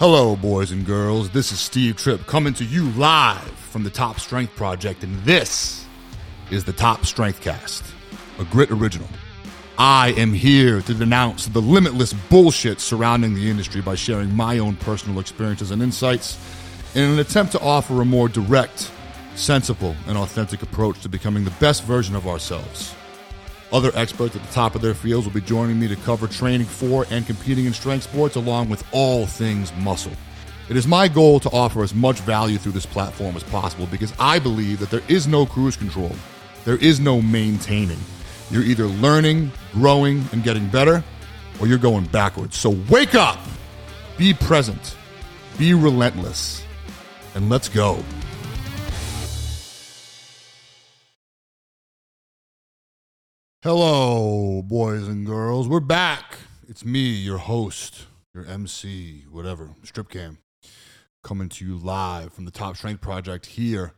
Hello, boys and girls. This is Steve Tripp coming to you live from the Top Strength Project, and this is the Top Strength Cast, a grit original. I am here to denounce the limitless bullshit surrounding the industry by sharing my own personal experiences and insights in an attempt to offer a more direct, sensible, and authentic approach to becoming the best version of ourselves. Other experts at the top of their fields will be joining me to cover training for and competing in strength sports along with all things muscle. It is my goal to offer as much value through this platform as possible because I believe that there is no cruise control. There is no maintaining. You're either learning, growing, and getting better, or you're going backwards. So wake up, be present, be relentless, and let's go. Hello, boys and girls. We're back. It's me, your host, your MC, whatever, Strip Cam, coming to you live from the Top Strength Project here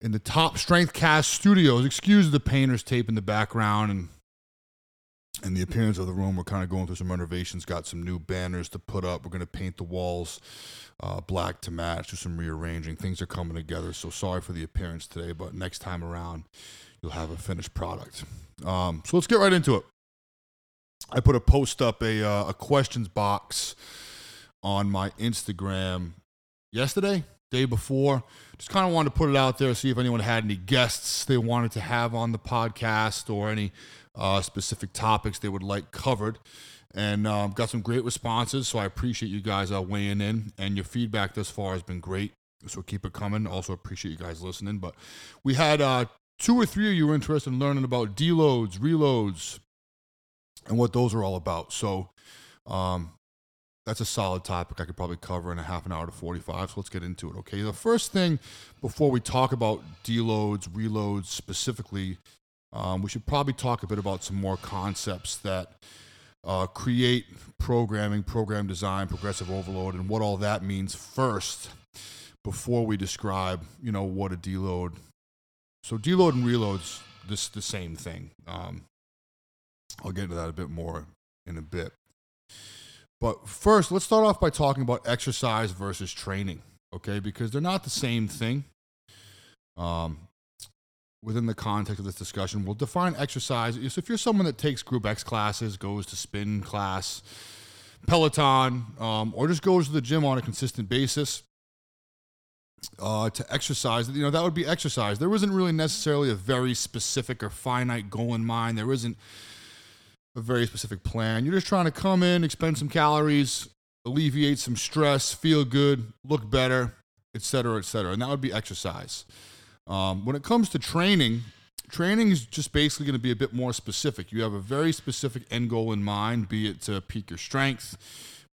in the Top Strength Cast studios. Excuse the painter's tape in the background and and the appearance of the room. We're kind of going through some renovations. Got some new banners to put up. We're going to paint the walls uh, black to match. Do some rearranging. Things are coming together. So sorry for the appearance today, but next time around, you'll have a finished product. Um, so let's get right into it. I put a post up a uh, a questions box on my Instagram yesterday, day before. Just kind of wanted to put it out there, see if anyone had any guests they wanted to have on the podcast or any uh, specific topics they would like covered. And um, got some great responses, so I appreciate you guys uh, weighing in, and your feedback thus far has been great. So keep it coming. Also appreciate you guys listening. But we had uh, two or three of you are interested in learning about deloads, reloads, and what those are all about. So um, that's a solid topic I could probably cover in a half an hour to 45. So let's get into it. Okay. The first thing before we talk about deloads, reloads specifically, um, we should probably talk a bit about some more concepts that uh, create programming, program design, progressive overload, and what all that means first before we describe, you know, what a deload. So deload and reloads, this the same thing. Um, I'll get into that a bit more in a bit. But first, let's start off by talking about exercise versus training, okay? Because they're not the same thing. Um, within the context of this discussion, we'll define exercise. So if you're someone that takes Group X classes, goes to spin class, Peloton, um, or just goes to the gym on a consistent basis uh, to exercise, you know, that would be exercise. There wasn't really necessarily a very specific or finite goal in mind. There isn't a very specific plan. You're just trying to come in, expend some calories, alleviate some stress, feel good, look better, et cetera, et cetera. And that would be exercise. Um, when it comes to training, training is just basically going to be a bit more specific. You have a very specific end goal in mind, be it to peak your strength,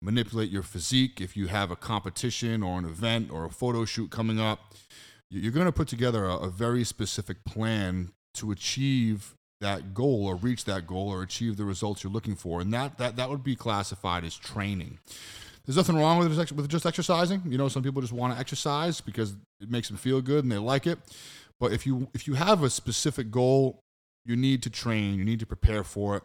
manipulate your physique. If you have a competition or an event or a photo shoot coming up, you're going to put together a, a very specific plan to achieve that goal or reach that goal or achieve the results you're looking for. And that, that, that would be classified as training. There's nothing wrong with with just exercising. You know, some people just want to exercise because it makes them feel good and they like it. But if you if you have a specific goal, you need to train. You need to prepare for it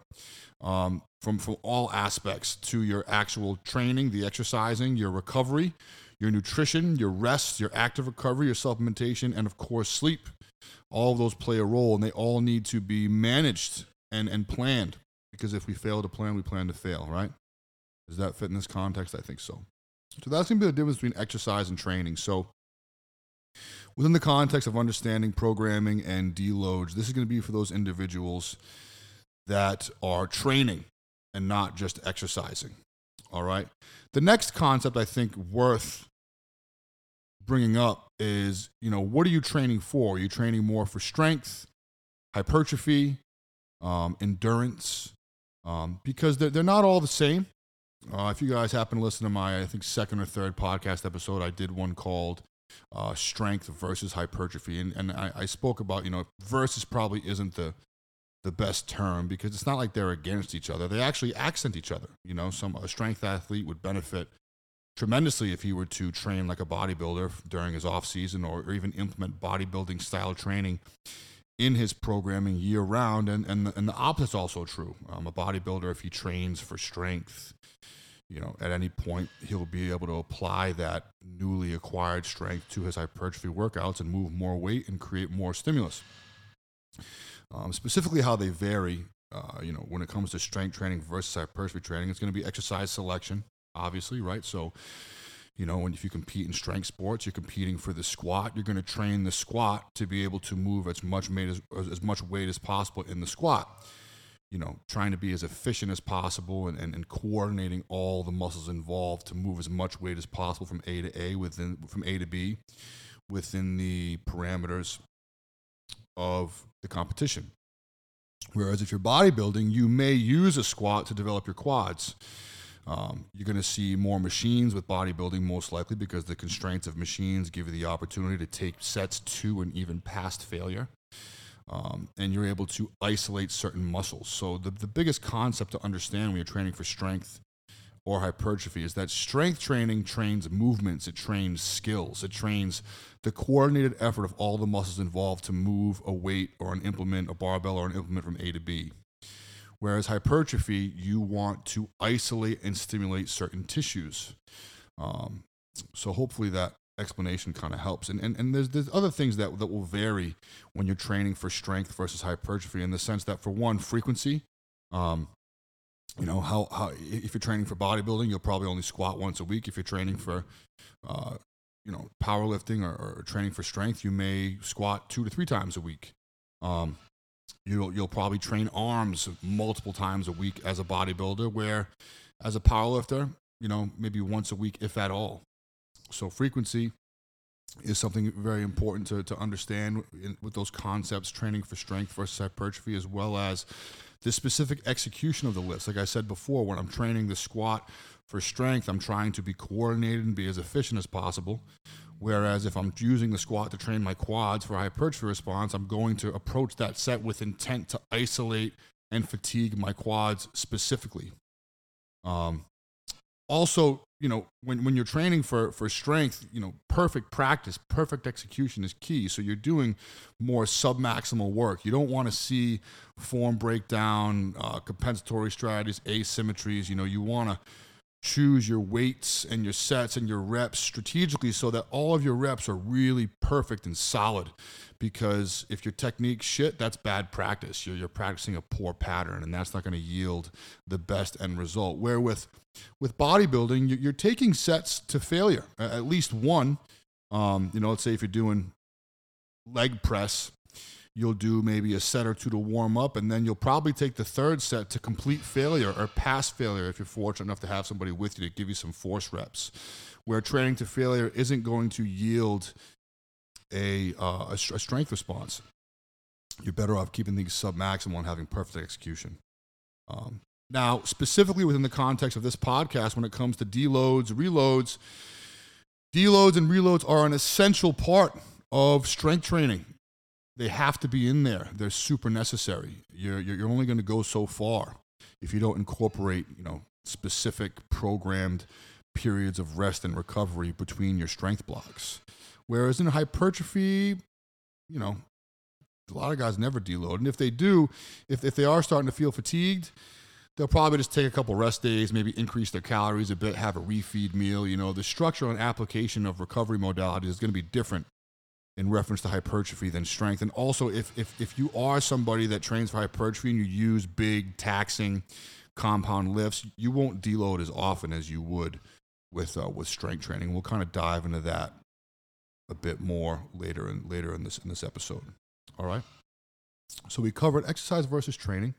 um, from from all aspects to your actual training, the exercising, your recovery, your nutrition, your rest, your active recovery, your supplementation, and of course sleep. All of those play a role, and they all need to be managed and and planned. Because if we fail to plan, we plan to fail. Right? Does that fit in this context? I think so. So that's going to be the difference between exercise and training. So within the context of understanding programming and deloads, this is going to be for those individuals that are training and not just exercising. All right. The next concept I think worth bringing up is, you know, what are you training for? Are you training more for strength, hypertrophy, um, endurance? Um, because they're, they're not all the same. Uh, if you guys happen to listen to my, I think, second or third podcast episode, I did one called uh, Strength versus Hypertrophy. And, and I, I spoke about, you know, versus probably isn't the, the best term because it's not like they're against each other. They actually accent each other. You know, some a strength athlete would benefit tremendously if he were to train like a bodybuilder during his off season or, or even implement bodybuilding style training in his programming year round. And, and, the, and the opposite's also true. Um, a bodybuilder, if he trains for strength, you know, at any point, he'll be able to apply that newly acquired strength to his hypertrophy workouts and move more weight and create more stimulus. Um, specifically, how they vary, uh, you know, when it comes to strength training versus hypertrophy training, it's going to be exercise selection, obviously, right? So, you know, when if you compete in strength sports, you're competing for the squat. You're going to train the squat to be able to move as much weight as, as much weight as possible in the squat you know, trying to be as efficient as possible and, and, and, coordinating all the muscles involved to move as much weight as possible from A to A within from A to B within the parameters of the competition. Whereas if you're bodybuilding, you may use a squat to develop your quads. Um, you're going to see more machines with bodybuilding, most likely, because the constraints of machines give you the opportunity to take sets to and even past failure um, and you're able to isolate certain muscles. So the, the biggest concept to understand when you're training for strength or hypertrophy is that strength training trains movements, it trains skills, it trains the coordinated effort of all the muscles involved to move a weight or an implement, a barbell or an implement from A to B. Whereas hypertrophy, you want to isolate and stimulate certain tissues. Um, so hopefully that explanation kind of helps. And, and, and there's, there's other things that, that will vary when you're training for strength versus hypertrophy in the sense that, for one, frequency. Um, you know, how, how, if you're training for bodybuilding, you'll probably only squat once a week. If you're training for, uh, you know, powerlifting or, or, training for strength, you may squat two to three times a week. Um, you'll, you'll probably train arms multiple times a week as a bodybuilder, where as a powerlifter, you know, maybe once a week, if at all. So frequency is something very important to, to understand in, with those concepts, training for strength versus hypertrophy, as well as the specific execution of the lifts. Like I said before, when I'm training the squat for strength, I'm trying to be coordinated and be as efficient as possible. Whereas if I'm using the squat to train my quads for hypertrophy response, I'm going to approach that set with intent to isolate and fatigue my quads specifically. Um, also, you know, when, when you're training for, for strength, you know, perfect practice, perfect execution is key. So you're doing more submaximal work. You don't want to see form breakdown, uh, compensatory strategies, asymmetries. You know, you want to choose your weights and your sets and your reps strategically so that all of your reps are really perfect and solid. Because if your technique shit, that's bad practice. You're, you're practicing a poor pattern, and that's not going to yield the best end result. Where with with bodybuilding, you're taking sets to failure, at least one. Um, you know, let's say if you're doing leg press, you'll do maybe a set or two to warm up, and then you'll probably take the third set to complete failure or pass failure if you're fortunate enough to have somebody with you to give you some force reps. Where training to failure isn't going to yield a, uh, a, a strength response. You're better off keeping things sub maximal and having perfect execution. Um, now, specifically within the context of this podcast, when it comes to deloads, reloads, deloads and reloads are an essential part of strength training. They have to be in there. They're super necessary. You're, you're only going to go so far if you don't incorporate, you know, specific programmed periods of rest and recovery between your strength blocks. Whereas in hypertrophy, you know, a lot of guys never deload. And if they do, if, if they are starting to feel fatigued, they'll probably just take a couple rest days, maybe increase their calories a bit, have a refeed meal. You know, the structure and application of recovery modalities is going to be different in reference to hypertrophy than strength. And also, if, if, if you are somebody that trains for hypertrophy and you use big, taxing compound lifts, you won't deload as often as you would with, uh, with strength training. We'll kind of dive into that a bit more later in, later in, this, in this episode. All right. So we covered exercise versus training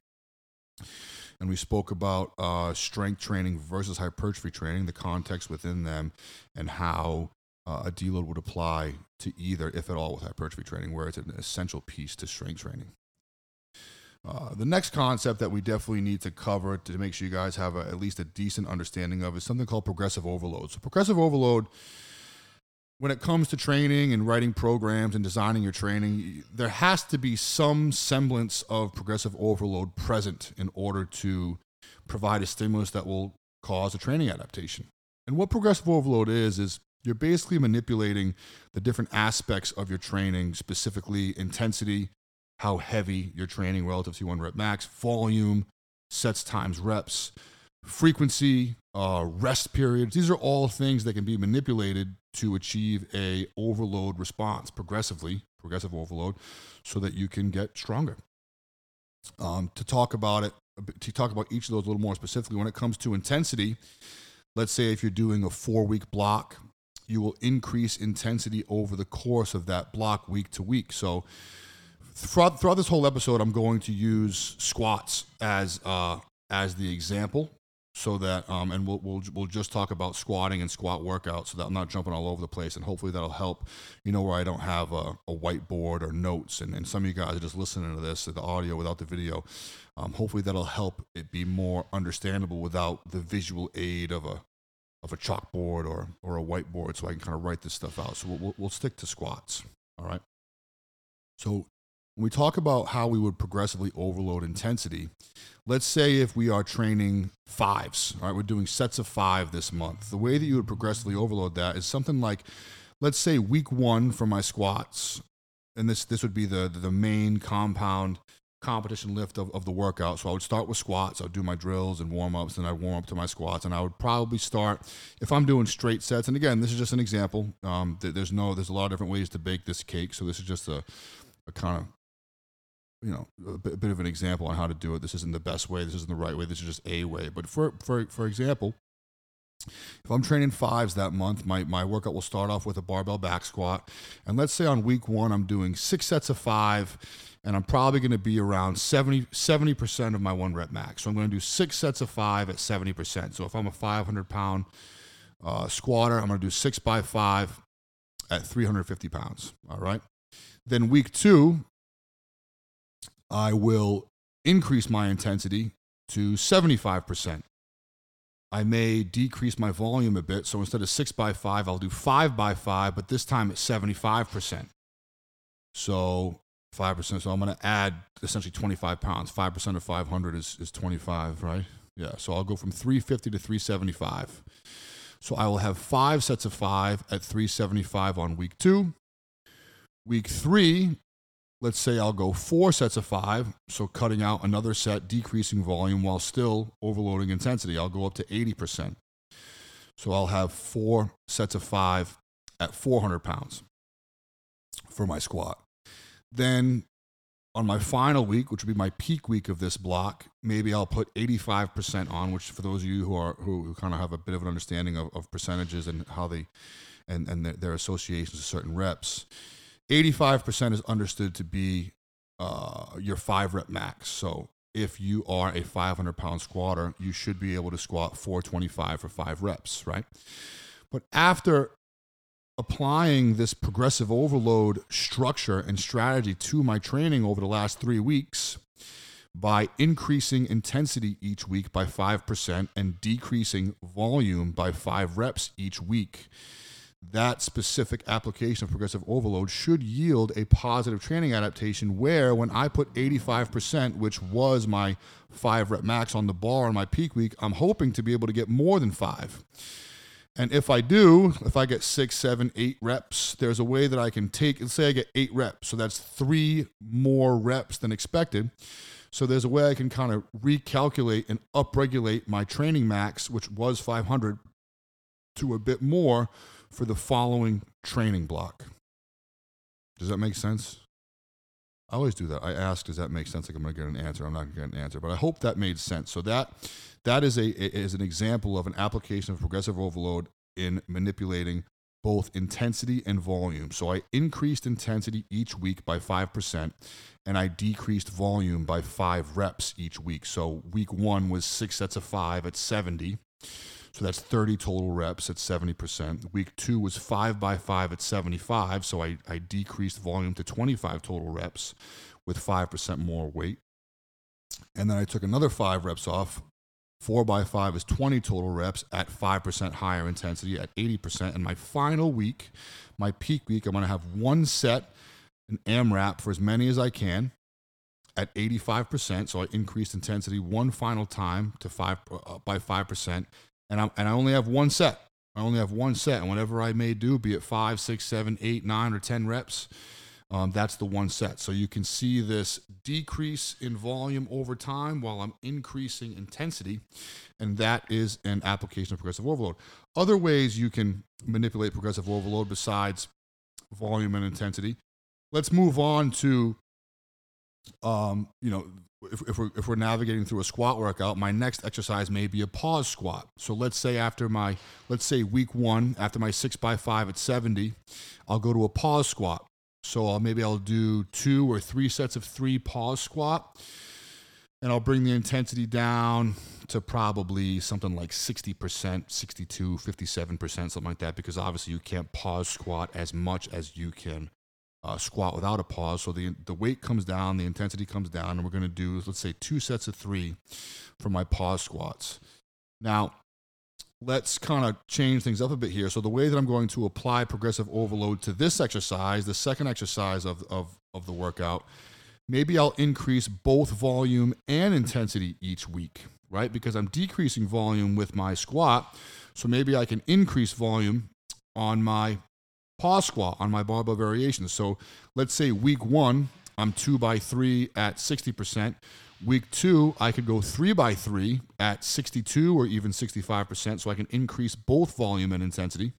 and we spoke about uh, strength training versus hypertrophy training, the context within them, and how uh, a deload would apply to either, if at all, with hypertrophy training, where it's an essential piece to strength training. Uh, the next concept that we definitely need to cover to make sure you guys have a, at least a decent understanding of is something called progressive overload. So, progressive overload when it comes to training and writing programs and designing your training, there has to be some semblance of progressive overload present in order to provide a stimulus that will cause a training adaptation. And what progressive overload is, is you're basically manipulating the different aspects of your training, specifically intensity, how heavy you're training relative to one rep max, volume, sets times reps, frequency, uh, rest periods. These are all things that can be manipulated to achieve a overload response progressively, progressive overload, so that you can get stronger. Um, to talk about it, to talk about each of those a little more specifically, when it comes to intensity, let's say if you're doing a four week block, you will increase intensity over the course of that block week to week. So throughout, throughout this whole episode, I'm going to use squats as uh, as the example so that um, and we'll, we'll we'll just talk about squatting and squat workouts so that I'm not jumping all over the place and hopefully that'll help you know where I don't have a, a whiteboard or notes and, and some of you guys are just listening to this the audio without the video um, hopefully that'll help it be more understandable without the visual aid of a of a chalkboard or or a whiteboard so I can kind of write this stuff out so we'll, we'll, stick to squats all right so when we talk about how we would progressively overload intensity, let's say if we are training fives, all right, we're doing sets of five this month. The way that you would progressively overload that is something like, let's say week one for my squats, and this this would be the the main compound competition lift of, of the workout. So I would start with squats. I would do my drills and warm ups, and I'd warm up to my squats. And I would probably start if I'm doing straight sets. And again, this is just an example. Um, there's no there's a lot of different ways to bake this cake. So this is just a, a kind of you know a bit, a bit, of an example on how to do it. This isn't the best way. This isn't the right way. This is just a way. But for for for example, if I'm training fives that month, my my workout will start off with a barbell back squat, and let's say on week one I'm doing six sets of five, and I'm probably going to be around 70 percent of my one rep max. So I'm going to do six sets of five at seventy percent. So if I'm a 500 pound uh, squatter, I'm going to do six by five at 350 pounds. All right. Then week two, I will increase my intensity to 75%. I may decrease my volume a bit. So instead of six by five, I'll do five by five, but this time it's 75%. So 5%. So I'm going to add essentially 25 pounds. 5% of 500 is, is 25, right? Yeah. So I'll go from 350 to 375. So I will have five sets of five at 375 on week two. Week three, let's say I'll go four sets of five, so cutting out another set, decreasing volume while still overloading intensity. I'll go up to 80%. So I'll have four sets of five at 400 pounds for my squat. Then on my final week, which would be my peak week of this block, maybe I'll put 85% on, which for those of you who are who, who kind of have a bit of an understanding of, of percentages and how they and, and their associations to certain reps 85% is understood to be uh, your five rep max. So if you are a 500 pound squatter, you should be able to squat 425 for five reps, right? But after applying this progressive overload structure and strategy to my training over the last three weeks, by increasing intensity each week by 5% and decreasing volume by five reps each week, that specific application of progressive overload should yield a positive training adaptation where when I put 85%, which was my five rep max on the bar on my peak week, I'm hoping to be able to get more than five. And if I do, if I get six, seven, eight reps, there's a way that I can take, let's say I get eight reps. So that's three more reps than expected. So there's a way I can kind of recalculate and upregulate my training max, which was 500, to a bit more for the following training block. Does that make sense? I always do that. I ask, does that make sense? Like I'm going to get an answer. I'm not going to get an answer, but I hope that made sense. So that that is a is an example of an application of progressive overload in manipulating both intensity and volume. So I increased intensity each week by 5% and I decreased volume by 5 reps each week. So week 1 was 6 sets of 5 at 70. So that's 30 total reps at 70%. Week two was five by five at 75. So I, I decreased volume to 25 total reps with 5% more weight. And then I took another five reps off. Four by five is 20 total reps at 5% higher intensity at 80%. And my final week, my peak week, I'm going to have one set, an AMRAP for as many as I can at 85%. So I increased intensity one final time to five uh, by 5% and I and I only have one set. I only have one set, and whatever I may do, be it five, six, seven, eight, nine, or ten reps, um, that's the one set. So you can see this decrease in volume over time while I'm increasing intensity, and that is an application of progressive overload. Other ways you can manipulate progressive overload besides volume and intensity. Let's move on to, um, you know, if, if, we're, if we're navigating through a squat workout, my next exercise may be a pause squat. So let's say after my, let's say week one, after my six by five at 70, I'll go to a pause squat. So I'll, maybe I'll do two or three sets of three pause squat, and I'll bring the intensity down to probably something like 60%, 62, 57%, something like that, because obviously you can't pause squat as much as you can uh, squat without a pause. So the, the weight comes down, the intensity comes down, and we're going to do, let's say, two sets of three for my pause squats. Now, let's kind of change things up a bit here. So the way that I'm going to apply progressive overload to this exercise, the second exercise of, of, of the workout, maybe I'll increase both volume and intensity each week, right? Because I'm decreasing volume with my squat. So maybe I can increase volume on my pause squat on my barbell variations. So let's say week one, I'm two by three at 60%. Week two, I could go three by three at 62 or even 65%, so I can increase both volume and intensity.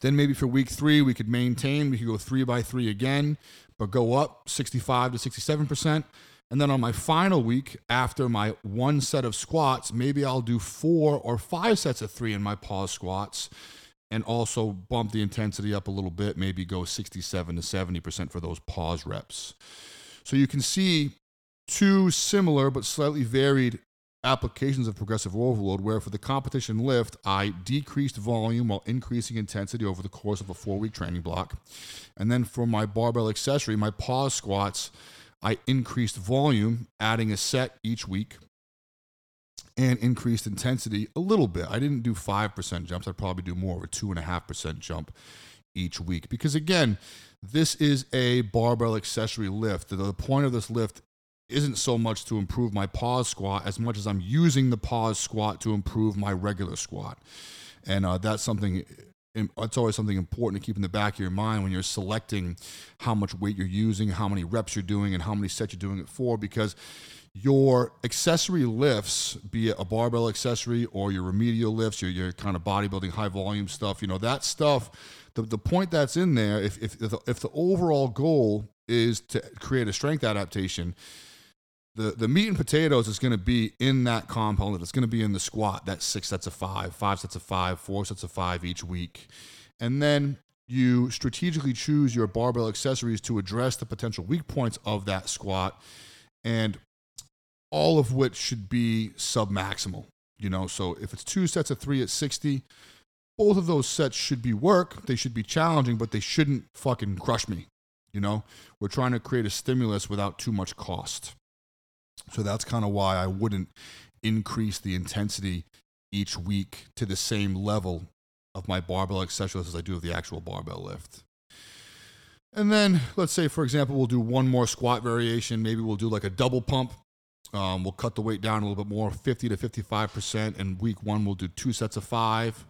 Then maybe for week three, we could maintain, we could go three by three again, but go up 65 to 67%. And then on my final week, after my one set of squats, maybe I'll do four or five sets of three in my pause squats and also bump the intensity up a little bit, maybe go 67 to 70% for those pause reps. So you can see two similar but slightly varied applications of progressive overload where for the competition lift i decreased volume while increasing intensity over the course of a four week training block. And then for my barbell accessory my pause squats i increased volume adding a set each week and increased intensity a little bit. I didn't do 5% jumps. I'd probably do more of a 2.5% jump each week. Because again this is a barbell accessory lift. The point of this lift isn't so much to improve my pause squat as much as I'm using the pause squat to improve my regular squat. And uh, that's something, it's always something important to keep in the back of your mind when you're selecting how much weight you're using, how many reps you're doing, and how many sets you're doing it for. Because your accessory lifts, be it a barbell accessory or your remedial lifts, your, your kind of bodybuilding high volume stuff, you know, that stuff, the, the point that's in there, if, if, if, the, if the overall goal is to create a strength adaptation, the the meat and potatoes is going to be in that component. It's going to be in the squat. That six sets of five, five sets of five, four sets of five each week, and then you strategically choose your barbell accessories to address the potential weak points of that squat, and all of which should be submaximal. You know, so if it's two sets of three at sixty, both of those sets should be work. They should be challenging, but they shouldn't fucking crush me. You know, we're trying to create a stimulus without too much cost. So that's kind of why I wouldn't increase the intensity each week to the same level of my barbell exercise as I do of the actual barbell lift. And then let's say, for example, we'll do one more squat variation. Maybe we'll do like a double pump. Um, we'll cut the weight down a little bit more, 50 to 55%. And week one, we'll do two sets of five.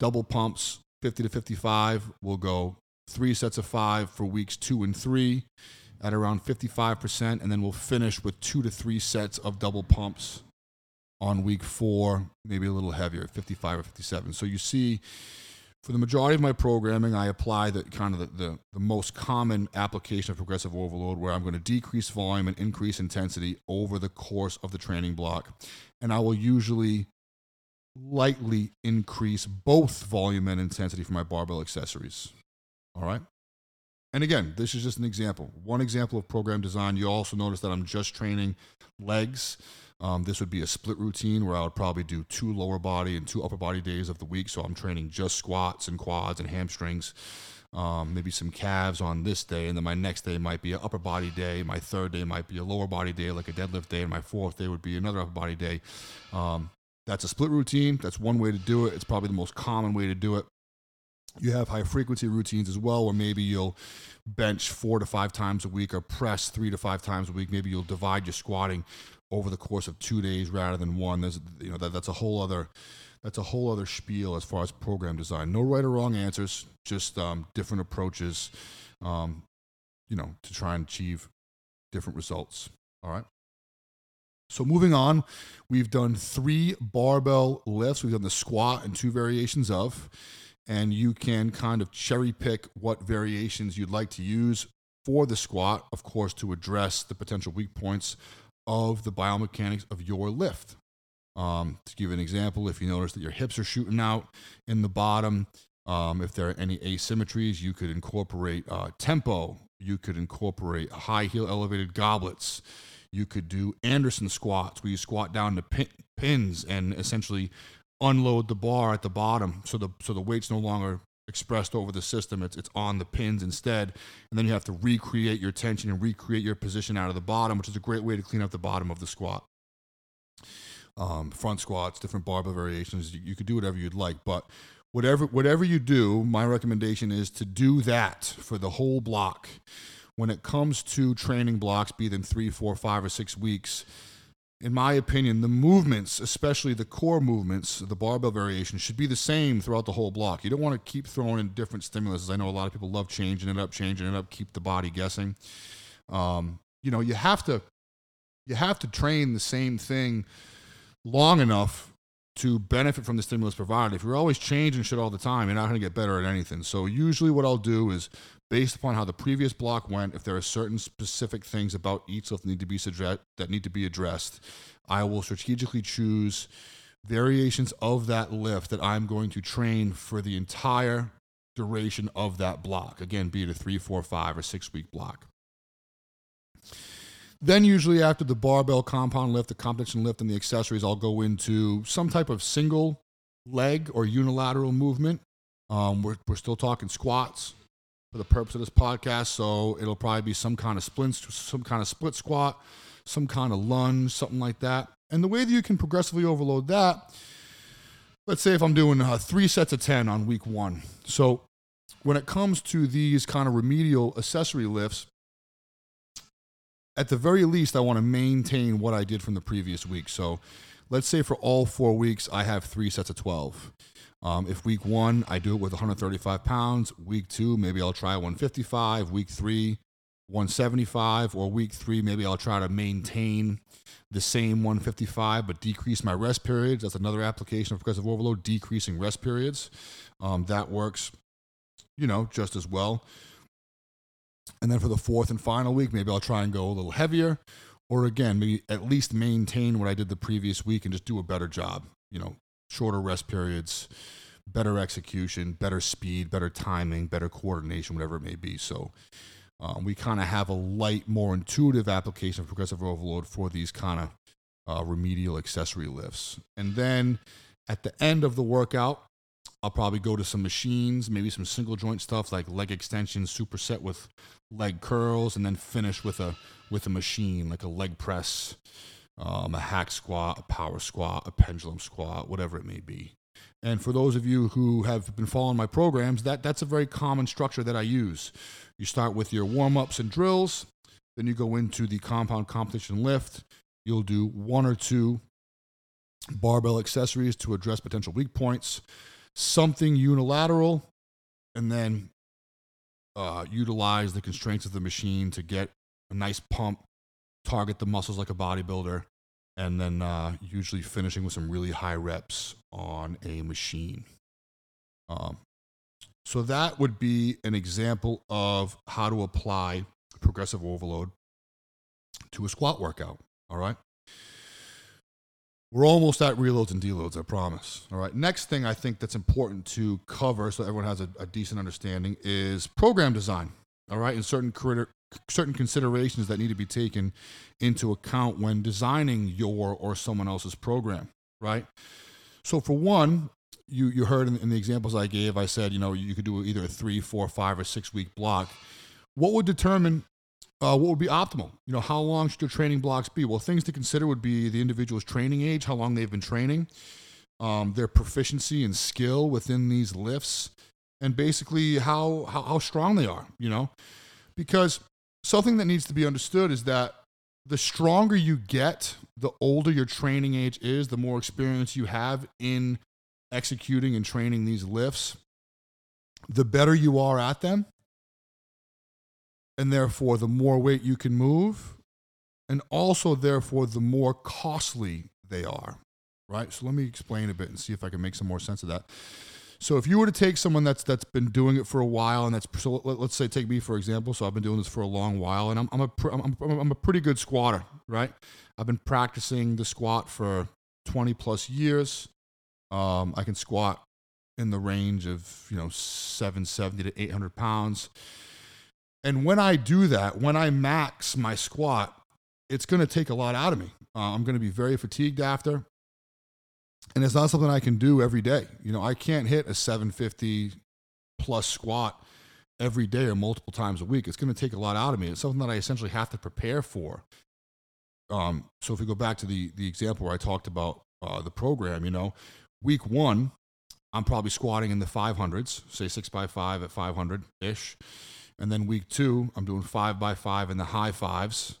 Double pumps, 50 to 55. We'll go three sets of five for weeks two and three at around 55%, and then we'll finish with two to three sets of double pumps on week four, maybe a little heavier, 55 or 57. So you see, for the majority of my programming, I apply the kind of the, the, the most common application of progressive overload where I'm going to decrease volume and increase intensity over the course of the training block. And I will usually lightly increase both volume and intensity for my barbell accessories. All right. And again, this is just an example. One example of program design. You also notice that I'm just training legs. Um, this would be a split routine where I would probably do two lower body and two upper body days of the week. So I'm training just squats and quads and hamstrings, um, maybe some calves on this day. And then my next day might be an upper body day. My third day might be a lower body day, like a deadlift day. And my fourth day would be another upper body day. Um, that's a split routine. That's one way to do it. It's probably the most common way to do it. You have high frequency routines as well, where maybe you'll bench four to five times a week or press three to five times a week. Maybe you'll divide your squatting over the course of two days rather than one. There's, you know, that, that's a whole other, that's a whole other spiel as far as program design. No right or wrong answers, just um, different approaches um, you know, to try and achieve different results. All right. So moving on, we've done three barbell lifts. We've done the squat and two variations of, and you can kind of cherry pick what variations you'd like to use for the squat, of course, to address the potential weak points of the biomechanics of your lift. Um, to give an example, if you notice that your hips are shooting out in the bottom, um, if there are any asymmetries, you could incorporate uh, tempo. You could incorporate high heel elevated goblets. You could do Anderson squats where you squat down to pin, pins and essentially unload the bar at the bottom, so the so the weight's no longer expressed over the system. It's it's on the pins instead, and then you have to recreate your tension and recreate your position out of the bottom, which is a great way to clean up the bottom of the squat. Um, front squats, different barbell variations. You, you could do whatever you'd like, but whatever whatever you do, my recommendation is to do that for the whole block when it comes to training blocks, be them three, four, five, or six weeks, in my opinion, the movements, especially the core movements, the barbell variation, should be the same throughout the whole block. You don't want to keep throwing in different stimuluses. I know a lot of people love changing it up, changing it up, keep the body guessing. Um, you know, you have to you have to train the same thing long enough to benefit from the stimulus provided. If you're always changing shit all the time, you're not going to get better at anything. So usually what I'll do is based upon how the previous block went, if there are certain specific things about each that need to be that need to be addressed, I will strategically choose variations of that lift that I'm going to train for the entire duration of that block. Again, be it a three, four, five, or six week block. Then, usually after the barbell compound lift, the competition lift, and the accessories, I'll go into some type of single leg or unilateral movement. Um, we're, we're still talking squats, for the purpose of this podcast. So it'll probably be some kind of split, some kind of split squat, some kind of lunge, something like that. And the way that you can progressively overload that, let's say if I'm doing uh, three sets of 10 on week one. So when it comes to these kind of remedial accessory lifts, at the very least, I want to maintain what I did from the previous week. So let's say for all four weeks, I have three sets of 12. Um, if week one I do it with 135 pounds, week two maybe I'll try 155, week three 175, or week three maybe I'll try to maintain the same 155 but decrease my rest periods. That's another application of progressive overload, decreasing rest periods. Um, that works, you know, just as well. And then for the fourth and final week, maybe I'll try and go a little heavier, or again, maybe at least maintain what I did the previous week and just do a better job. You know, shorter rest periods, better execution, better speed, better timing, better coordination, whatever it may be. So um, we kind of have a light, more intuitive application of progressive overload for these kind of uh, remedial accessory lifts. And then at the end of the workout, I'll probably go to some machines, maybe some single joint stuff like leg extensions, superset with leg curls, and then finish with a with a machine like a leg press um, a hack squat, a power squat, a pendulum squat, whatever it may be. And for those of you who have been following my programs, that, that's a very common structure that I use. You start with your warm ups and drills, then you go into the compound competition lift. You'll do one or two barbell accessories to address potential weak points, something unilateral, and then uh, utilize the constraints of the machine to get a nice pump target the muscles like a bodybuilder, and then uh, usually finishing with some really high reps on a machine. Um, so that would be an example of how to apply progressive overload to a squat workout. All right. We're almost at reloads and deloads, I promise. All right. Next thing I think that's important to cover so everyone has a, a decent understanding is program design. All right. And certain certain considerations that need to be taken into account when designing your or someone else's program, right? So, for one, you, you heard in, in the examples I gave, I said, you know, you could do either a three, four, five, or six week block. What would determine uh, what would be optimal? You know, how long should your training blocks be? Well, things to consider would be the individual's training age, how long they've been training, um, their proficiency and skill within these lifts, and basically how, how, how strong they are, you know? Because something that needs to be understood is that the stronger you get, the older your training age is, the more experience you have in executing and training these lifts, the better you are at them. And therefore the more weight you can move, and also therefore the more costly they are. Right? So let me explain a bit and see if I can make some more sense of that. So if you were to take someone that's that's been doing it for a while, and that's so let, us say take me for example. So I've been doing this for a long while, and I'm I'm a I'm, I'm a pretty good squatter, right? I've been practicing the squat for 20 plus years. Um, I can squat in the range of you know 770 to 800 pounds. And when I do that, when I max my squat, it's going to take a lot out of me. Uh, I'm going to be very fatigued after and it's not something I can do every day. You know, I can't hit a 750 plus squat every day or multiple times a week. It's going to take a lot out of me. It's something that I essentially have to prepare for. Um, so if we go back to the the example where I talked about uh, the program, you know, week one, I'm probably squatting in the 500s, say six by five at 500 ish, and then week two, I'm doing five by five in the high fives,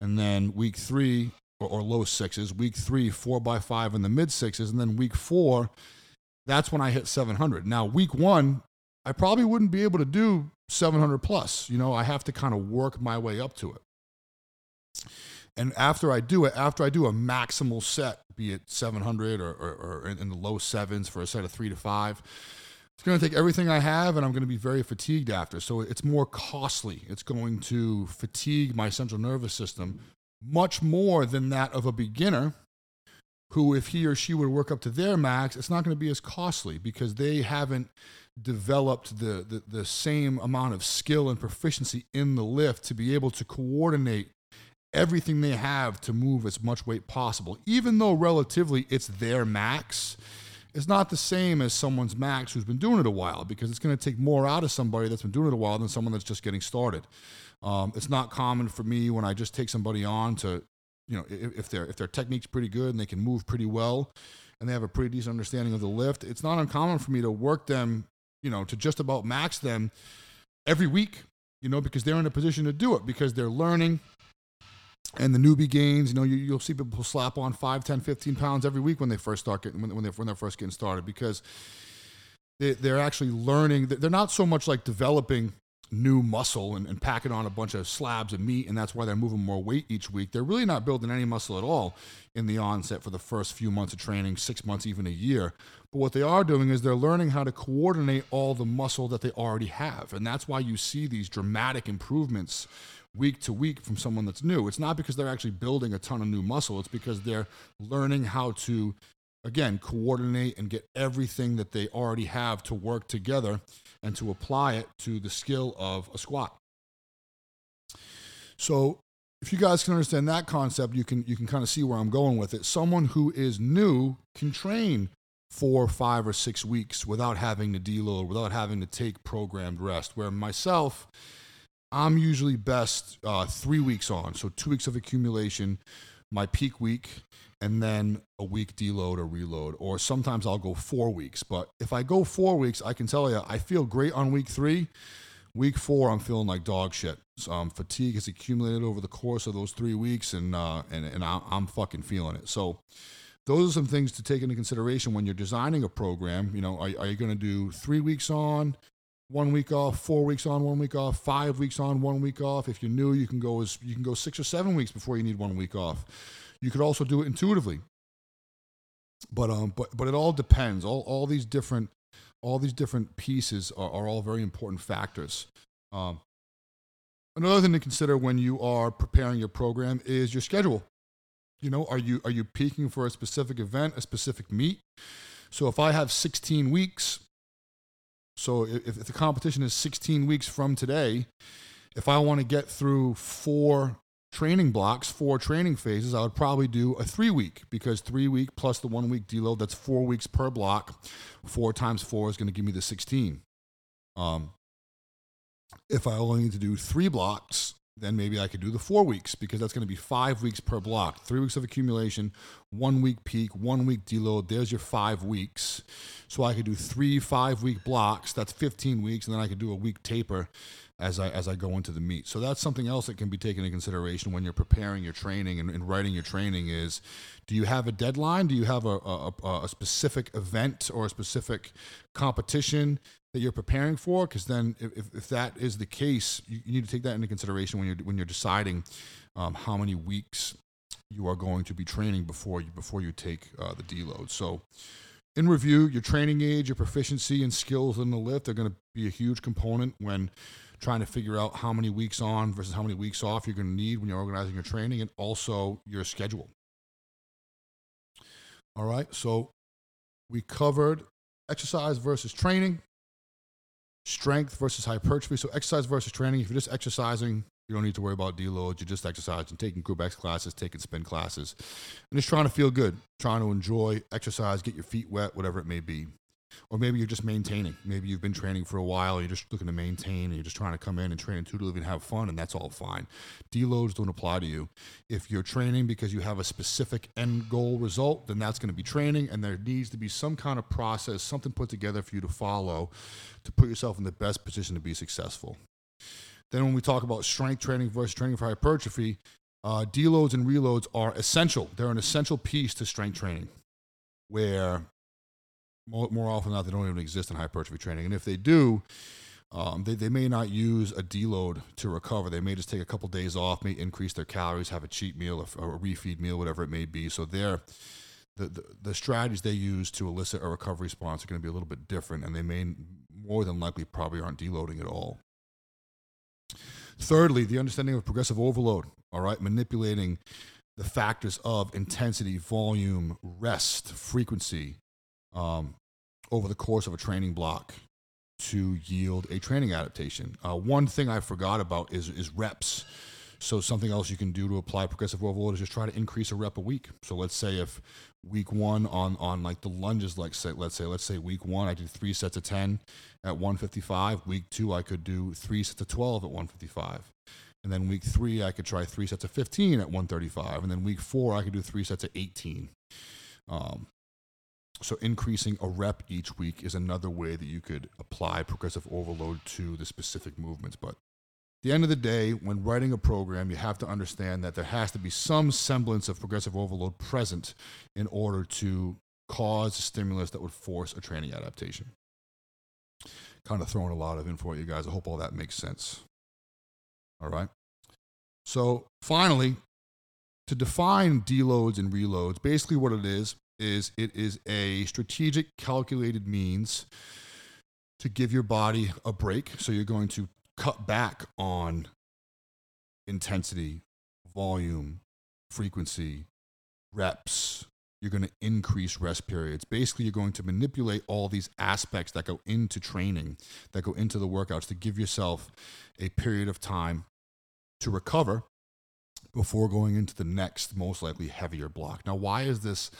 and then week three, or, or low sixes. Week three, four by five in the mid sixes. And then week four, that's when I hit 700. Now, week one, I probably wouldn't be able to do 700 plus. You know, I have to kind of work my way up to it. And after I do it, after I do a maximal set, be it 700 or, or, or in the low sevens for a set of three to five, it's going to take everything I have and I'm going to be very fatigued after. So it's more costly. It's going to fatigue my central nervous system much more than that of a beginner who, if he or she would work up to their max, it's not going to be as costly because they haven't developed the, the, the same amount of skill and proficiency in the lift to be able to coordinate everything they have to move as much weight possible. Even though relatively it's their max, it's not the same as someone's max who's been doing it a while because it's going to take more out of somebody that's been doing it a while than someone that's just getting started. Um, it's not common for me when I just take somebody on to, you know, if, if their if their technique's pretty good and they can move pretty well, and they have a pretty decent understanding of the lift. It's not uncommon for me to work them, you know, to just about max them every week, you know, because they're in a position to do it because they're learning. And the newbie gains, you know, you, will see people slap on 5, 10, 15 pounds every week when they first start getting, when, when, they're, when they're first getting started because they, they're actually learning. They're not so much like developing new muscle and, and packing on a bunch of slabs of meat, and that's why they're moving more weight each week. They're really not building any muscle at all in the onset for the first few months of training, six months, even a year. But what they are doing is they're learning how to coordinate all the muscle that they already have. And that's why you see these dramatic improvements week to week from someone that's new. It's not because they're actually building a ton of new muscle, it's because they're learning how to, again, coordinate and get everything that they already have to work together and to apply it to the skill of a squat. So if you guys can understand that concept, you can you can kind of see where I'm going with it. Someone who is new can train four, five, or six weeks without having to deload, without having to take programmed rest. Where myself, I'm usually best uh, three weeks on, so two weeks of accumulation, my peak week, and then a week deload or reload. Or sometimes I'll go four weeks. But if I go four weeks, I can tell you I feel great on week three. Week four, I'm feeling like dog shit. Um, fatigue has accumulated over the course of those three weeks, and uh, and and I'm fucking feeling it. So, those are some things to take into consideration when you're designing a program. You know, are, are you going to do three weeks on, one week off, four weeks on, one week off, five weeks on, one week off? If you're new, you can go as you can go six or seven weeks before you need one week off. You could also do it intuitively. But um, but but it all depends. All all these different all these different pieces are, are all very important factors. Um, another thing to consider when you are preparing your program is your schedule. You know, are you are you peaking for a specific event, a specific meet? So if I have 16 weeks, so if, if the competition is 16 weeks from today, if I want to get through four training blocks, four training phases, I would probably do a three week because three week plus the one week deload, that's four weeks per block. Four times four is going to give me the 16. Um, if I only need to do three blocks, then maybe I could do the four weeks because that's going to be five weeks per block. Three weeks of accumulation, one week peak, one week deload. There's your five weeks. So I could do three five week blocks. That's 15 weeks. And then I could do a week taper as I as I go into the meet. So that's something else that can be taken into consideration when you're preparing your training and, and writing your training is do you have a deadline? Do you have a, a, a, specific event or a specific competition that you're preparing for because then if, if that is the case you, you, need to take that into consideration when you're when you're deciding um, how many weeks you are going to be training before you before you take uh, the deload so in review your training age your proficiency and skills in the lift are going to be a huge component when trying to figure out how many weeks on versus how many weeks off you're going to need when you're organizing your training and also your schedule all right so we covered exercise versus training strength versus hypertrophy. So exercise versus training. If you're just exercising, you don't need to worry about deloads. You're just exercising, taking group X classes, taking spin classes, and just trying to feel good, trying to enjoy exercise, get your feet wet, whatever it may be. Or maybe you're just maintaining. Maybe you've been training for a while, you're just looking to maintain, and you're just trying to come in and train intuitively and have fun, and that's all fine. Deloads don't apply to you. If you're training because you have a specific end goal result, then that's going to be training, and there needs to be some kind of process, something put together for you to follow to put yourself in the best position to be successful. Then, when we talk about strength training versus training for hypertrophy, uh, deloads and reloads are essential. They're an essential piece to strength training, where more, more often than not, they don't even exist in hypertrophy training. And if they do, um, they, they may not use a deload to recover. They may just take a couple days off, may increase their calories, have a cheat meal, a, a refeed meal, whatever it may be. So they're, the, the, the strategies they use to elicit a recovery response are going to be a little bit different, and they may more than likely probably aren't deloading at all. Thirdly, the understanding of progressive overload, all right, manipulating the factors of intensity, volume, rest, frequency, um, over the course of a training block to yield a training adaptation. Uh, one thing I forgot about is, is reps. So something else you can do to apply progressive overload is just try to increase a rep a week. So let's say if week one on on like the lunges, like say let's say let's say week one I did three sets of ten at 155. Week two I could do three sets of 12 at 155. And then week three I could try three sets of 15 at 135. And then week four I could do three sets of 18. Um, so increasing a rep each week is another way that you could apply progressive overload to the specific movements. But the end of the day, when writing a program, you have to understand that there has to be some semblance of progressive overload present in order to cause a stimulus that would force a training adaptation. Kind of throwing a lot of info at you guys. I hope all that makes sense. All right. So finally, to define deloads and reloads, basically what it is is it is a strategic calculated means to give your body a break. So you're going to cut back on intensity volume frequency reps. You're going to increase rest periods. Basically you're going to manipulate all these aspects that go into training that go into the workouts to give yourself a period of time to recover before going into the next most likely heavier block. Now why is this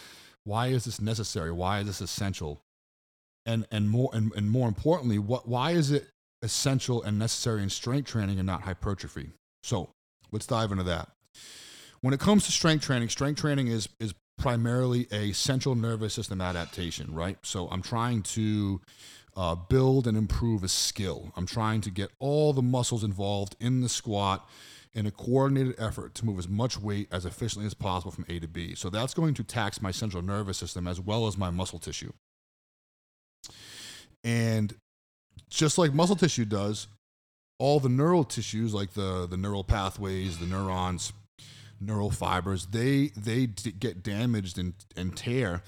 why is this necessary? Why is this essential? And and more and, and more importantly, what why is it essential and necessary in strength training and not hypertrophy? So let's dive into that. When it comes to strength training, strength training is is primarily a central nervous system adaptation, right? So I'm trying to uh, build and improve a skill. I'm trying to get all the muscles involved in the squat in a coordinated effort to move as much weight as efficiently as possible from A to B. So that's going to tax my central nervous system as well as my muscle tissue. And just like muscle tissue does, all the neural tissues, like the, the neural pathways, the neurons, neural fibers, they, they d- get damaged and, and tear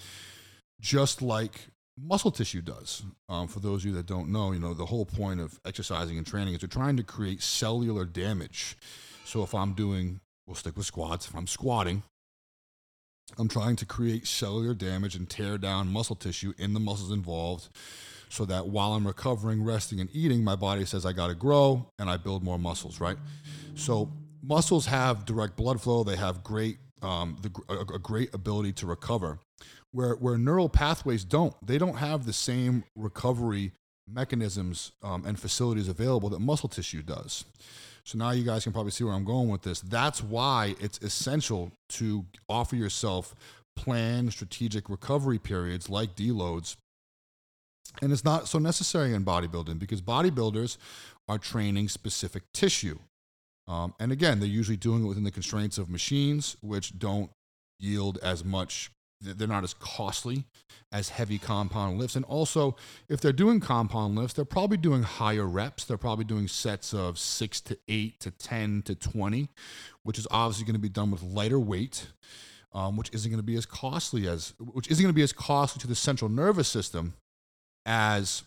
just like muscle tissue does. Um, for those of you that don't know, you know, the whole point of exercising and training is you're trying to create cellular damage so if I'm doing, we'll stick with squats, if I'm squatting, I'm trying to create cellular damage and tear down muscle tissue in the muscles involved so that while I'm recovering, resting, and eating, my body says I got to grow and I build more muscles, right? So muscles have direct blood flow, they have great, um, the, a, a great ability to recover. Where, where neural pathways don't, they don't have the same recovery mechanisms um, and facilities available that muscle tissue does. So now you guys can probably see where I'm going with this. That's why it's essential to offer yourself planned strategic recovery periods like deloads. And it's not so necessary in bodybuilding because bodybuilders are training specific tissue. Um, and again, they're usually doing it within the constraints of machines, which don't yield as much they're not as costly as heavy compound lifts. And also, if they're doing compound lifts, they're probably doing higher reps. They're probably doing sets of six to eight to 10 to 20, which is obviously going to be done with lighter weight. Um, which isn't going to be as costly as which isn't going to be as costly to the central nervous system as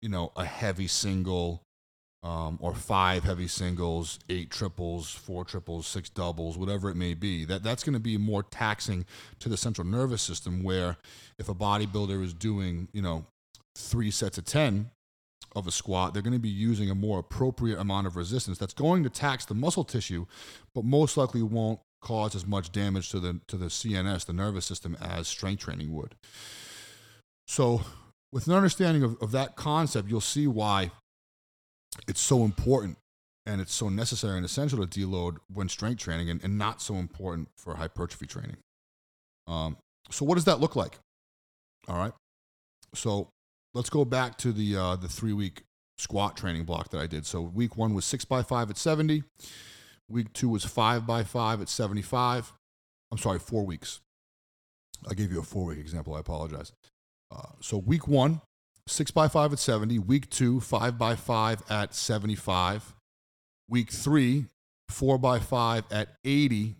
you know a heavy single um, or five heavy singles, eight triples, four triples, six doubles, whatever it may be. That that's going to be more taxing to the central nervous system. Where if a bodybuilder is doing, you know, three sets of ten of a squat, they're going to be using a more appropriate amount of resistance. That's going to tax the muscle tissue, but most likely won't cause as much damage to the to the CNS, the nervous system, as strength training would. So, with an understanding of, of that concept, you'll see why it's so important and it's so necessary and essential to deload when strength training and, and not so important for hypertrophy training. Um, so what does that look like? All right. So let's go back to the uh, the three week squat training block that I did. So week one was six by five at 70. Week two was five by five at 75. I'm sorry, four weeks. I gave you a four week example. I apologize. Uh, so week one, six by five at 70. Week two, five by five at 75. Week three, four by five at 80.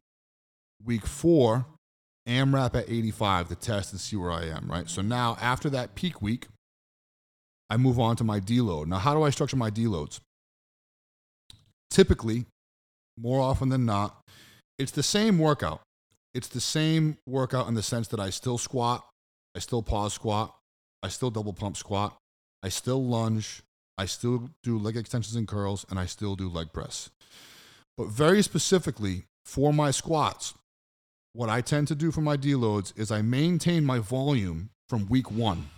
Week four, AMRAP at 85 to test and see where I am, right? So now after that peak week, I move on to my deload. Now, how do I structure my deloads? Typically, more often than not, it's the same workout. It's the same workout in the sense that I still squat, I still pause squat, I still double pump squat. I still lunge. I still do leg extensions and curls, and I still do leg press. But very specifically for my squats, what I tend to do for my deloads is I maintain my volume from week one.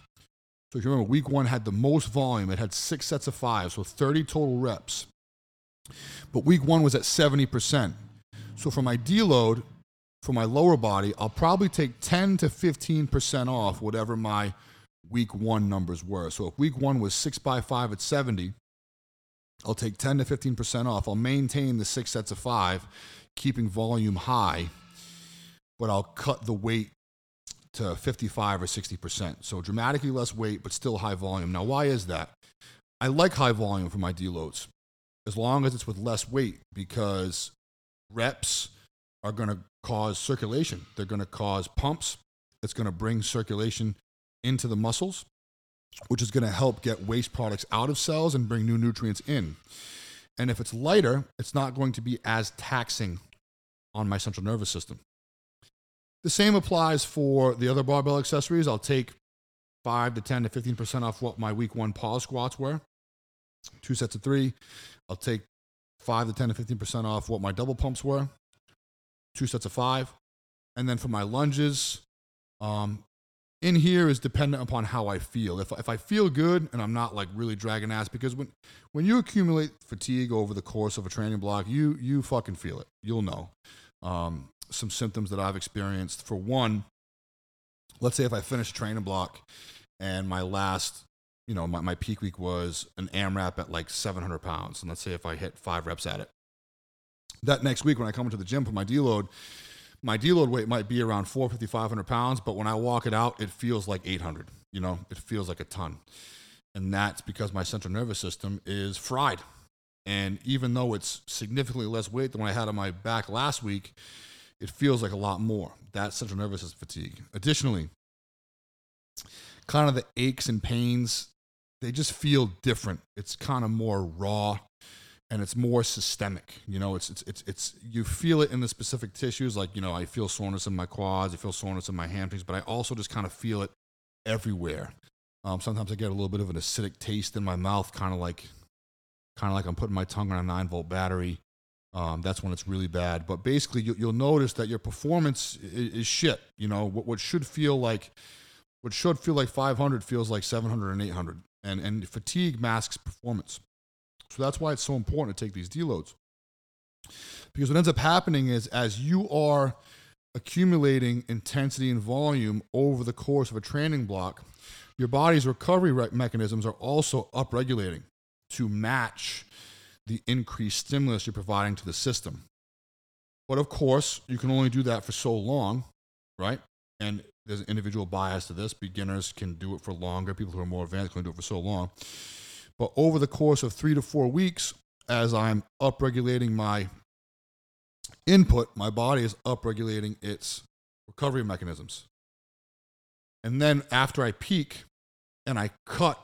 So if you remember, week one had the most volume. It had six sets of five, so 30 total reps. But week one was at 70%. So for my deload, for my lower body, I'll probably take 10 to 15% off whatever my week one numbers were. So if week one was six by five at 70, I'll take 10 to 15% off. I'll maintain the six sets of five, keeping volume high, but I'll cut the weight to 55 or 60%. So dramatically less weight, but still high volume. Now, why is that? I like high volume for my deloads as long as it's with less weight because reps are going to cause circulation. They're going to cause pumps. It's going to bring circulation into the muscles, which is going to help get waste products out of cells and bring new nutrients in. And if it's lighter, it's not going to be as taxing on my central nervous system. The same applies for the other barbell accessories. I'll take 5 to 10 to 15% off what my week one pause squats were. Two sets of three. I'll take 5 to 10 to 15% off what my double pumps were. Two sets of five. And then for my lunges, um, in here is dependent upon how I feel. If, if I feel good and I'm not like really dragging ass, because when, when you accumulate fatigue over the course of a training block, you, you fucking feel it. You'll know. Um, some symptoms that I've experienced. For one, let's say if I finish training block and my last, you know, my, my peak week was an AMRAP at like 700 pounds. And let's say if I hit five reps at it. That next week when I come into the gym for my deload, my deload weight might be around 450, 500 pounds, but when I walk it out, it feels like 800. You know, it feels like a ton. And that's because my central nervous system is fried. And even though it's significantly less weight than what I had on my back last week, it feels like a lot more. That's central nervous system fatigue. Additionally, kind of the aches and pains, they just feel different. It's kind of more raw and it's more systemic. You know, it's, it's it's it's you feel it in the specific tissues. Like you know, I feel soreness in my quads, I feel soreness in my hamstrings, but I also just kind of feel it everywhere. Um, sometimes I get a little bit of an acidic taste in my mouth, kind of like kind of like I'm putting my tongue on a nine volt battery. Um, that's when it's really bad. But basically, you, will notice that your performance is, is shit. You know, what, what should feel like what should feel like 500 feels like 700 and 800, and and fatigue masks performance. So that's why it's so important to take these deloads. Because what ends up happening is as you are accumulating intensity and volume over the course of a training block, your body's recovery mechanisms are also upregulating to match the increased stimulus you're providing to the system. But of course, you can only do that for so long, right? And there's an individual bias to this. Beginners can do it for longer. People who are more advanced can do it for so long. But over the course of three to four weeks, as I'm upregulating my input, my body is upregulating its recovery mechanisms. And then after I peak and I cut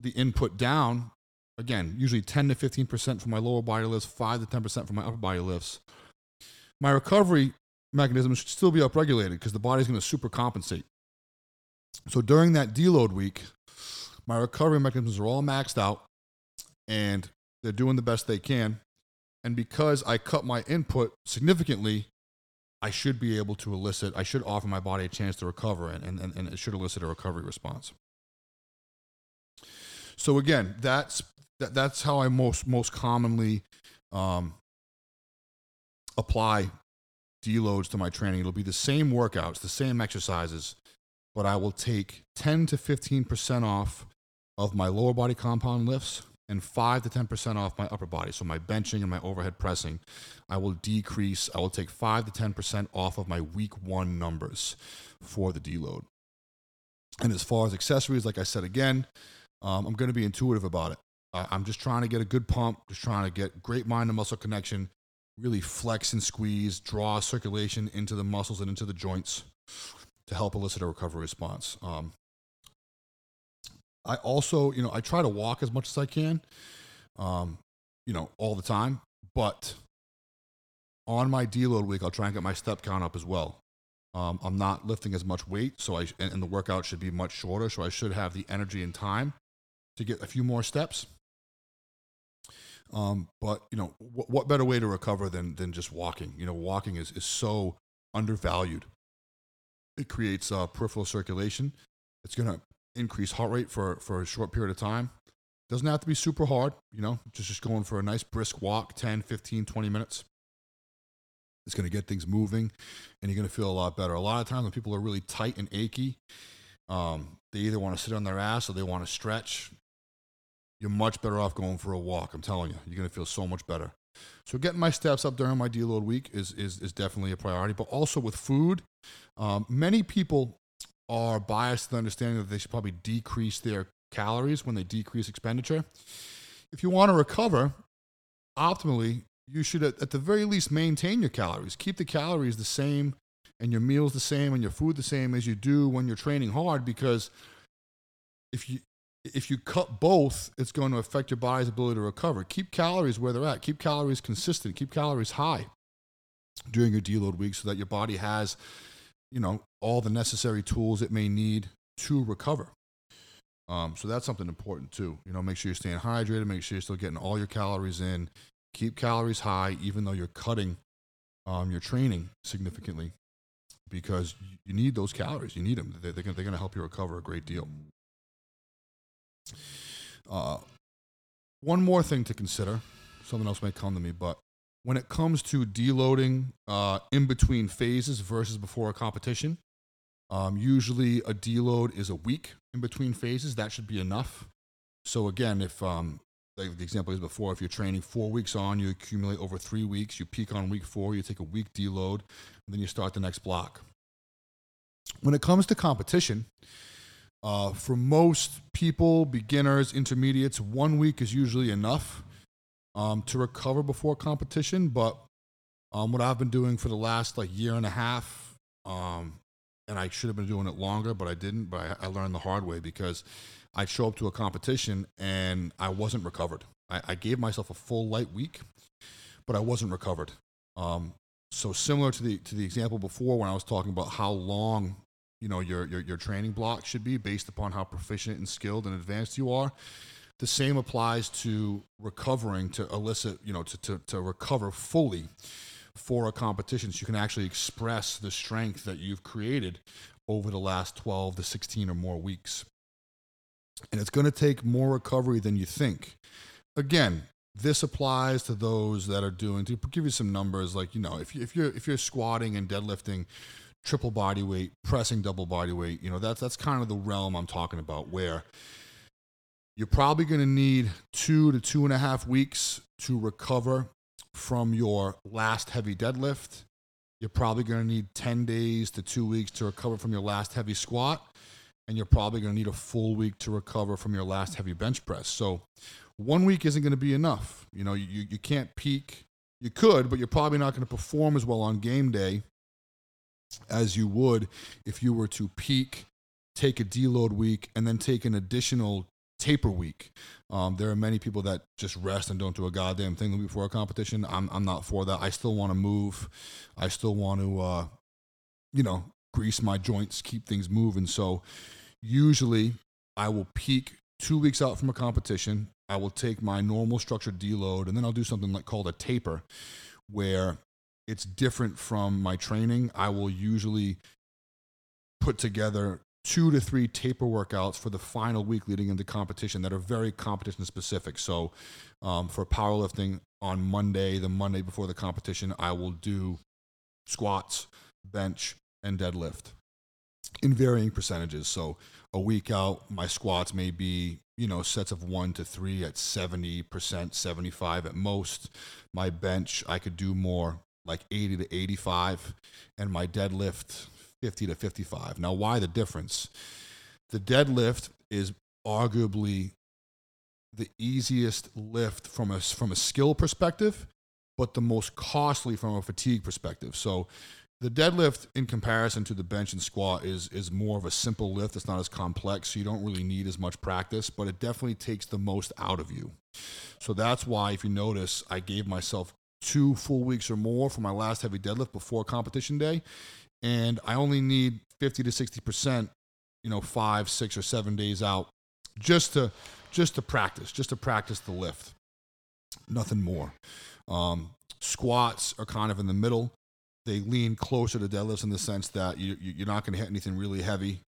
the input down, again, usually 10 to 15% for my lower body lifts, 5 to 10% for my upper body lifts, my recovery mechanism should still be upregulated because the body's going to super compensate. So during that deload week, my recovery mechanisms are all maxed out and they're doing the best they can. And because I cut my input significantly, I should be able to elicit, I should offer my body a chance to recover and, and, and it should elicit a recovery response. So again, that's that, that's how I most most commonly um, apply deloads to my training. It'll be the same workouts, the same exercises, but I will take 10 to 15% off of my lower body compound lifts and 5 to 10% off my upper body. So my benching and my overhead pressing, I will decrease, I will take 5 to 10% off of my week 1 numbers for the deload. And as far as accessories, like I said again, um, I'm going to be intuitive about it. Uh, I'm just trying to get a good pump, just trying to get great mind to muscle connection, really flex and squeeze, draw circulation into the muscles and into the joints to help elicit a recovery response. Um, I also, you know, I try to walk as much as I can, um, you know, all the time. But on my deload week, I'll try and get my step count up as well. Um, I'm not lifting as much weight, so I and, and the workout should be much shorter, so I should have the energy and time to get a few more steps. Um, but you know, what, what better way to recover than than just walking? You know, walking is is so undervalued. It creates uh, peripheral circulation. It's going to increase heart rate for for a short period of time. Doesn't have to be super hard, you know, just just going for a nice brisk walk, 10, 15, 20 minutes. It's going to get things moving and you're going to feel a lot better. A lot of times when people are really tight and achy, um, they either want to sit on their ass or they want to stretch you're much better off going for a walk. I'm telling you, you're going to feel so much better. So getting my steps up during my deload week is, is, is definitely a priority, but also with food. Um, many people are biased to the understanding that they should probably decrease their calories when they decrease expenditure. If you want to recover optimally, you should at, the very least maintain your calories. Keep the calories the same and your meals the same and your food the same as you do when you're training hard because if you if you cut both, it's going to affect your body's ability to recover. Keep calories where they're at. Keep calories consistent. Keep calories high during your deload week so that your body has, you know, all the necessary tools it may need to recover. Um, so that's something important too. You know, make sure you're staying hydrated. Make sure you're still getting all your calories in. Keep calories high, even though you're cutting um, your training significantly, because you need those calories. You need them. They're, they're going to help you recover a great deal. Uh, one more thing to consider, something else may come to me, but when it comes to deloading uh, in between phases versus before a competition, um, usually a deload is a week in between phases. That should be enough. So again, if um, like the example is before, if you're training four weeks on, you accumulate over three weeks. You peak on week four, you take a week deload, and then you start the next block. When it comes to competition, uh, for most people, beginners, intermediates, one week is usually enough um, to recover before competition. But um, what I've been doing for the last like year and a half, um, and I should have been doing it longer, but I didn't. But I, I, learned the hard way because I'd show up to a competition and I wasn't recovered. I, I gave myself a full light week, but I wasn't recovered. Um, so similar to the to the example before when I was talking about how long you know your, your your training block should be based upon how proficient and skilled and advanced you are the same applies to recovering to elicit you know to, to, to recover fully for a competition so you can actually express the strength that you've created over the last 12 to 16 or more weeks and it's going to take more recovery than you think again this applies to those that are doing to give you some numbers like you know if, you, if you're if you're squatting and deadlifting triple body weight, pressing double body weight. You know, that's that's kind of the realm I'm talking about where you're probably going to need two to two and a half weeks to recover from your last heavy deadlift. you're probably going to need 10 days to two weeks to recover from your last heavy squat. And you're probably going to need a full week to recover from your last heavy bench press. So one week isn't going to be enough. You know, you, you can't peak. You could, but you're probably not going to perform as well on game day as you would if you were to peak, take a deload week, and then take an additional taper week. Um, there are many people that just rest and don't do a goddamn thing before a competition. I'm I'm not for that. I still want to move. I still want to, uh, you know, grease my joints, keep things moving. So usually I will peak two weeks out from a competition. I will take my normal structured deload, and then I'll do something like called a taper, where it's different from my training. I will usually put together two to three taper workouts for the final week leading into competition that are very competition specific. So, um, for powerlifting on Monday, the Monday before the competition, I will do squats, bench, and deadlift in varying percentages. So, a week out, my squats may be you know sets of one to three at 70% 75 at most my bench i could do more like 80 to 85 and my deadlift 50 to 55. Now, why the difference? The deadlift is arguably the easiest lift from a, from a skill perspective, but the most costly from a fatigue perspective. So, the deadlift, in comparison to the bench and squat, is is more of a simple lift. It's not as complex, so you don't really need as much practice, but it definitely takes the most out of you. So that's why, if you notice, I gave myself two full weeks or more for my last heavy deadlift before competition day, and I only need 50 to 60%, you know, five, six, or seven days out just to just to practice, just to practice the lift. Nothing more. Um, squats are kind of in the middle. They lean closer to deadlifts in the sense that you, you're not going to hit anything really heavy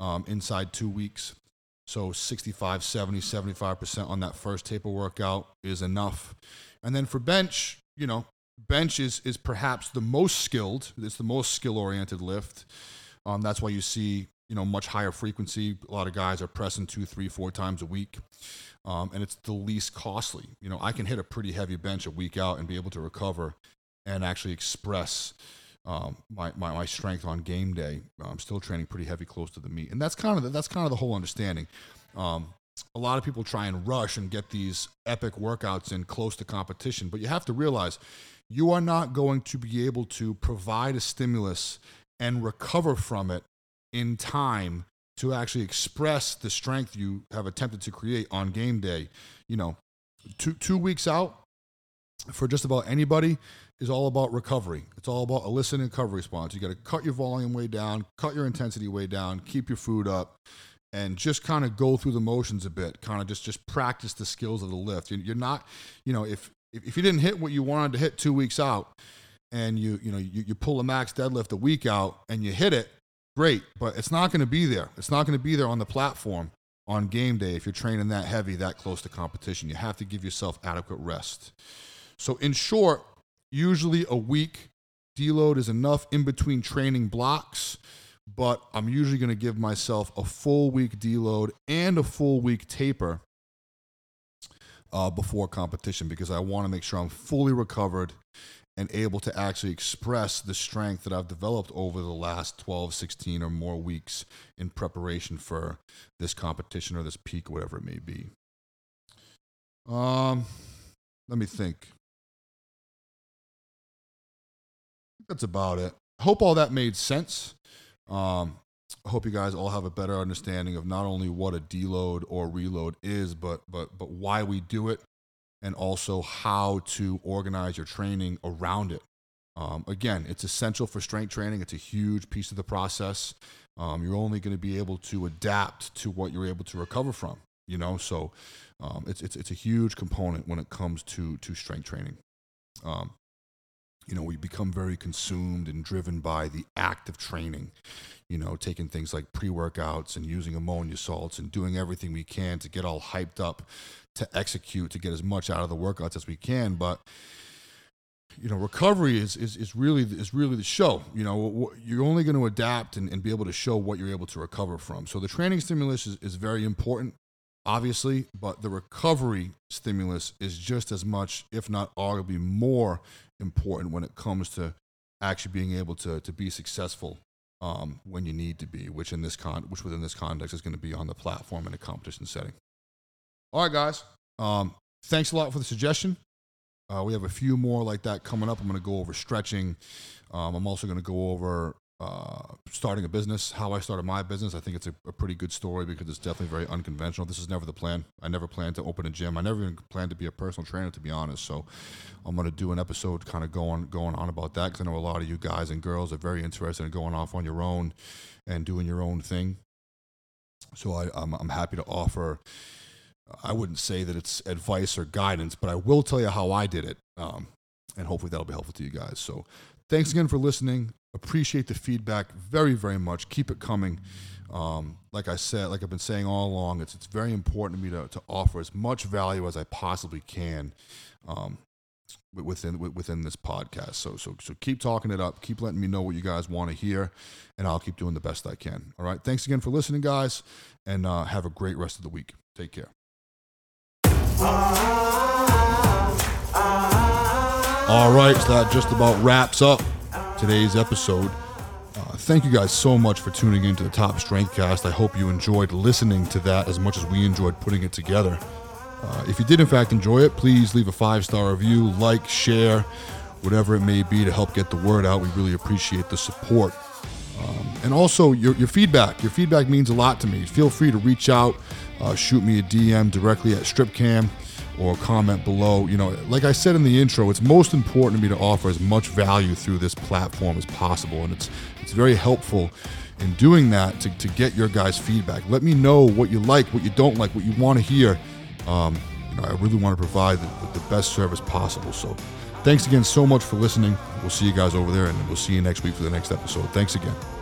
um, inside two weeks. So 65, 70, 75% on that first taper workout is enough. And then for bench, you know, bench is is perhaps the most skilled. It's the most skill oriented lift. Um, that's why you see you know much higher frequency. A lot of guys are pressing two, three, four times a week, um, and it's the least costly. You know, I can hit a pretty heavy bench a week out and be able to recover and actually express. Um, my, my, my strength on game day. I'm still training pretty heavy close to the meet, and that's kind of the, that's kind of the whole understanding. Um, a lot of people try and rush and get these epic workouts in close to competition, but you have to realize you are not going to be able to provide a stimulus and recover from it in time to actually express the strength you have attempted to create on game day. You know, two two weeks out for just about anybody is all about recovery. It's all about eliciting recovery response. You got to cut your volume way down, cut your intensity way down, keep your food up, and just kind of go through the motions a bit. Kind of just just practice the skills of the lift. You're not, you know, if if, if you didn't hit what you wanted to hit two weeks out and you you know you, you pull a max deadlift a week out and you hit it great. But it's not going to be there. It's not going to be there on the platform on game day if you're training that heavy that close to competition. You have to give yourself adequate rest. So in short usually a week deload is enough in between training blocks but i'm usually going to give myself a full week deload and a full week taper uh, before competition because I want to make sure I'm fully recovered and able to actually express the strength that I've developed over the last 12, 16 or more weeks in preparation for this competition or this peak, whatever it may be. Um, let me think. That's about it. Hope all that made sense. Um, I hope you guys all have a better understanding of not only what a deload or reload is, but but but why we do it, and also how to organize your training around it. Um, again, it's essential for strength training. It's a huge piece of the process. Um, you're only going to be able to adapt to what you're able to recover from. You know, so um, it's it's it's a huge component when it comes to to strength training. Um, you know, we become very consumed and driven by the act of training you know, taking things like pre workouts and using ammonia salts and doing everything we can to get all hyped up to execute to get as much out of the workouts as we can. But you know, recovery is, is, is really is really the show. You know, you're only going to adapt and, and be able to show what you're able to recover from. So the training stimulus is, is very important, obviously, but the recovery stimulus is just as much, if not arguably more important when it comes to actually being able to to be successful um, when you need to be, which in this con which within this context is going to be on the platform in a competition setting. All right, guys. Um, thanks a lot for the suggestion. Uh, we have a few more like that coming up. I'm going to go over stretching. Um, I'm also going to go over uh, starting a business, how I started my business. I think it's a, a, pretty good story because it's definitely very unconventional. This is never the plan. I never planned to open a gym. I never even planned to be a personal trainer, to be honest. So I'm going to do an episode kind of going going on about that because I know a lot of you guys and girls are very interested in going off on your own and doing your own thing. So I, I'm, I'm happy to offer. I wouldn't say that it's advice or guidance, but I will tell you how I did it. Um, and hopefully that'll be helpful to you guys. So thanks again for listening. Appreciate the feedback very, very much. Keep it coming. Um, like I said, like I've been saying all along, it's it's very important to me to, to offer as much value as I possibly can um, within within this podcast. So so so keep talking it up. Keep letting me know what you guys want to hear, and I'll keep doing the best I can. All right. Thanks again for listening, guys, and uh, have a great rest of the week. Take care. All right, so that just about wraps up today's episode. Uh, thank you guys so much for tuning in to the Top Strength Cast. I hope you enjoyed listening to that as much as we enjoyed putting it together. Uh, if you did, in fact, enjoy it, please leave a five star review, like, share, whatever it may be to help get the word out. We really appreciate the support. Um, and also, your, your feedback. Your feedback means a lot to me. Feel free to reach out, uh, shoot me a DM directly at StripCam or comment below. You know, like I said in the intro, it's most important to me to offer as much value through this platform as possible, and it's it's very helpful in doing that to, to get your guys' feedback. Let me know what you like, what you don't like, what you want to hear. Um, you know, I really want to provide the, the best service possible. So, thanks again so much for listening. We'll see you guys over there, and we'll see you next week for the next episode. Thanks again.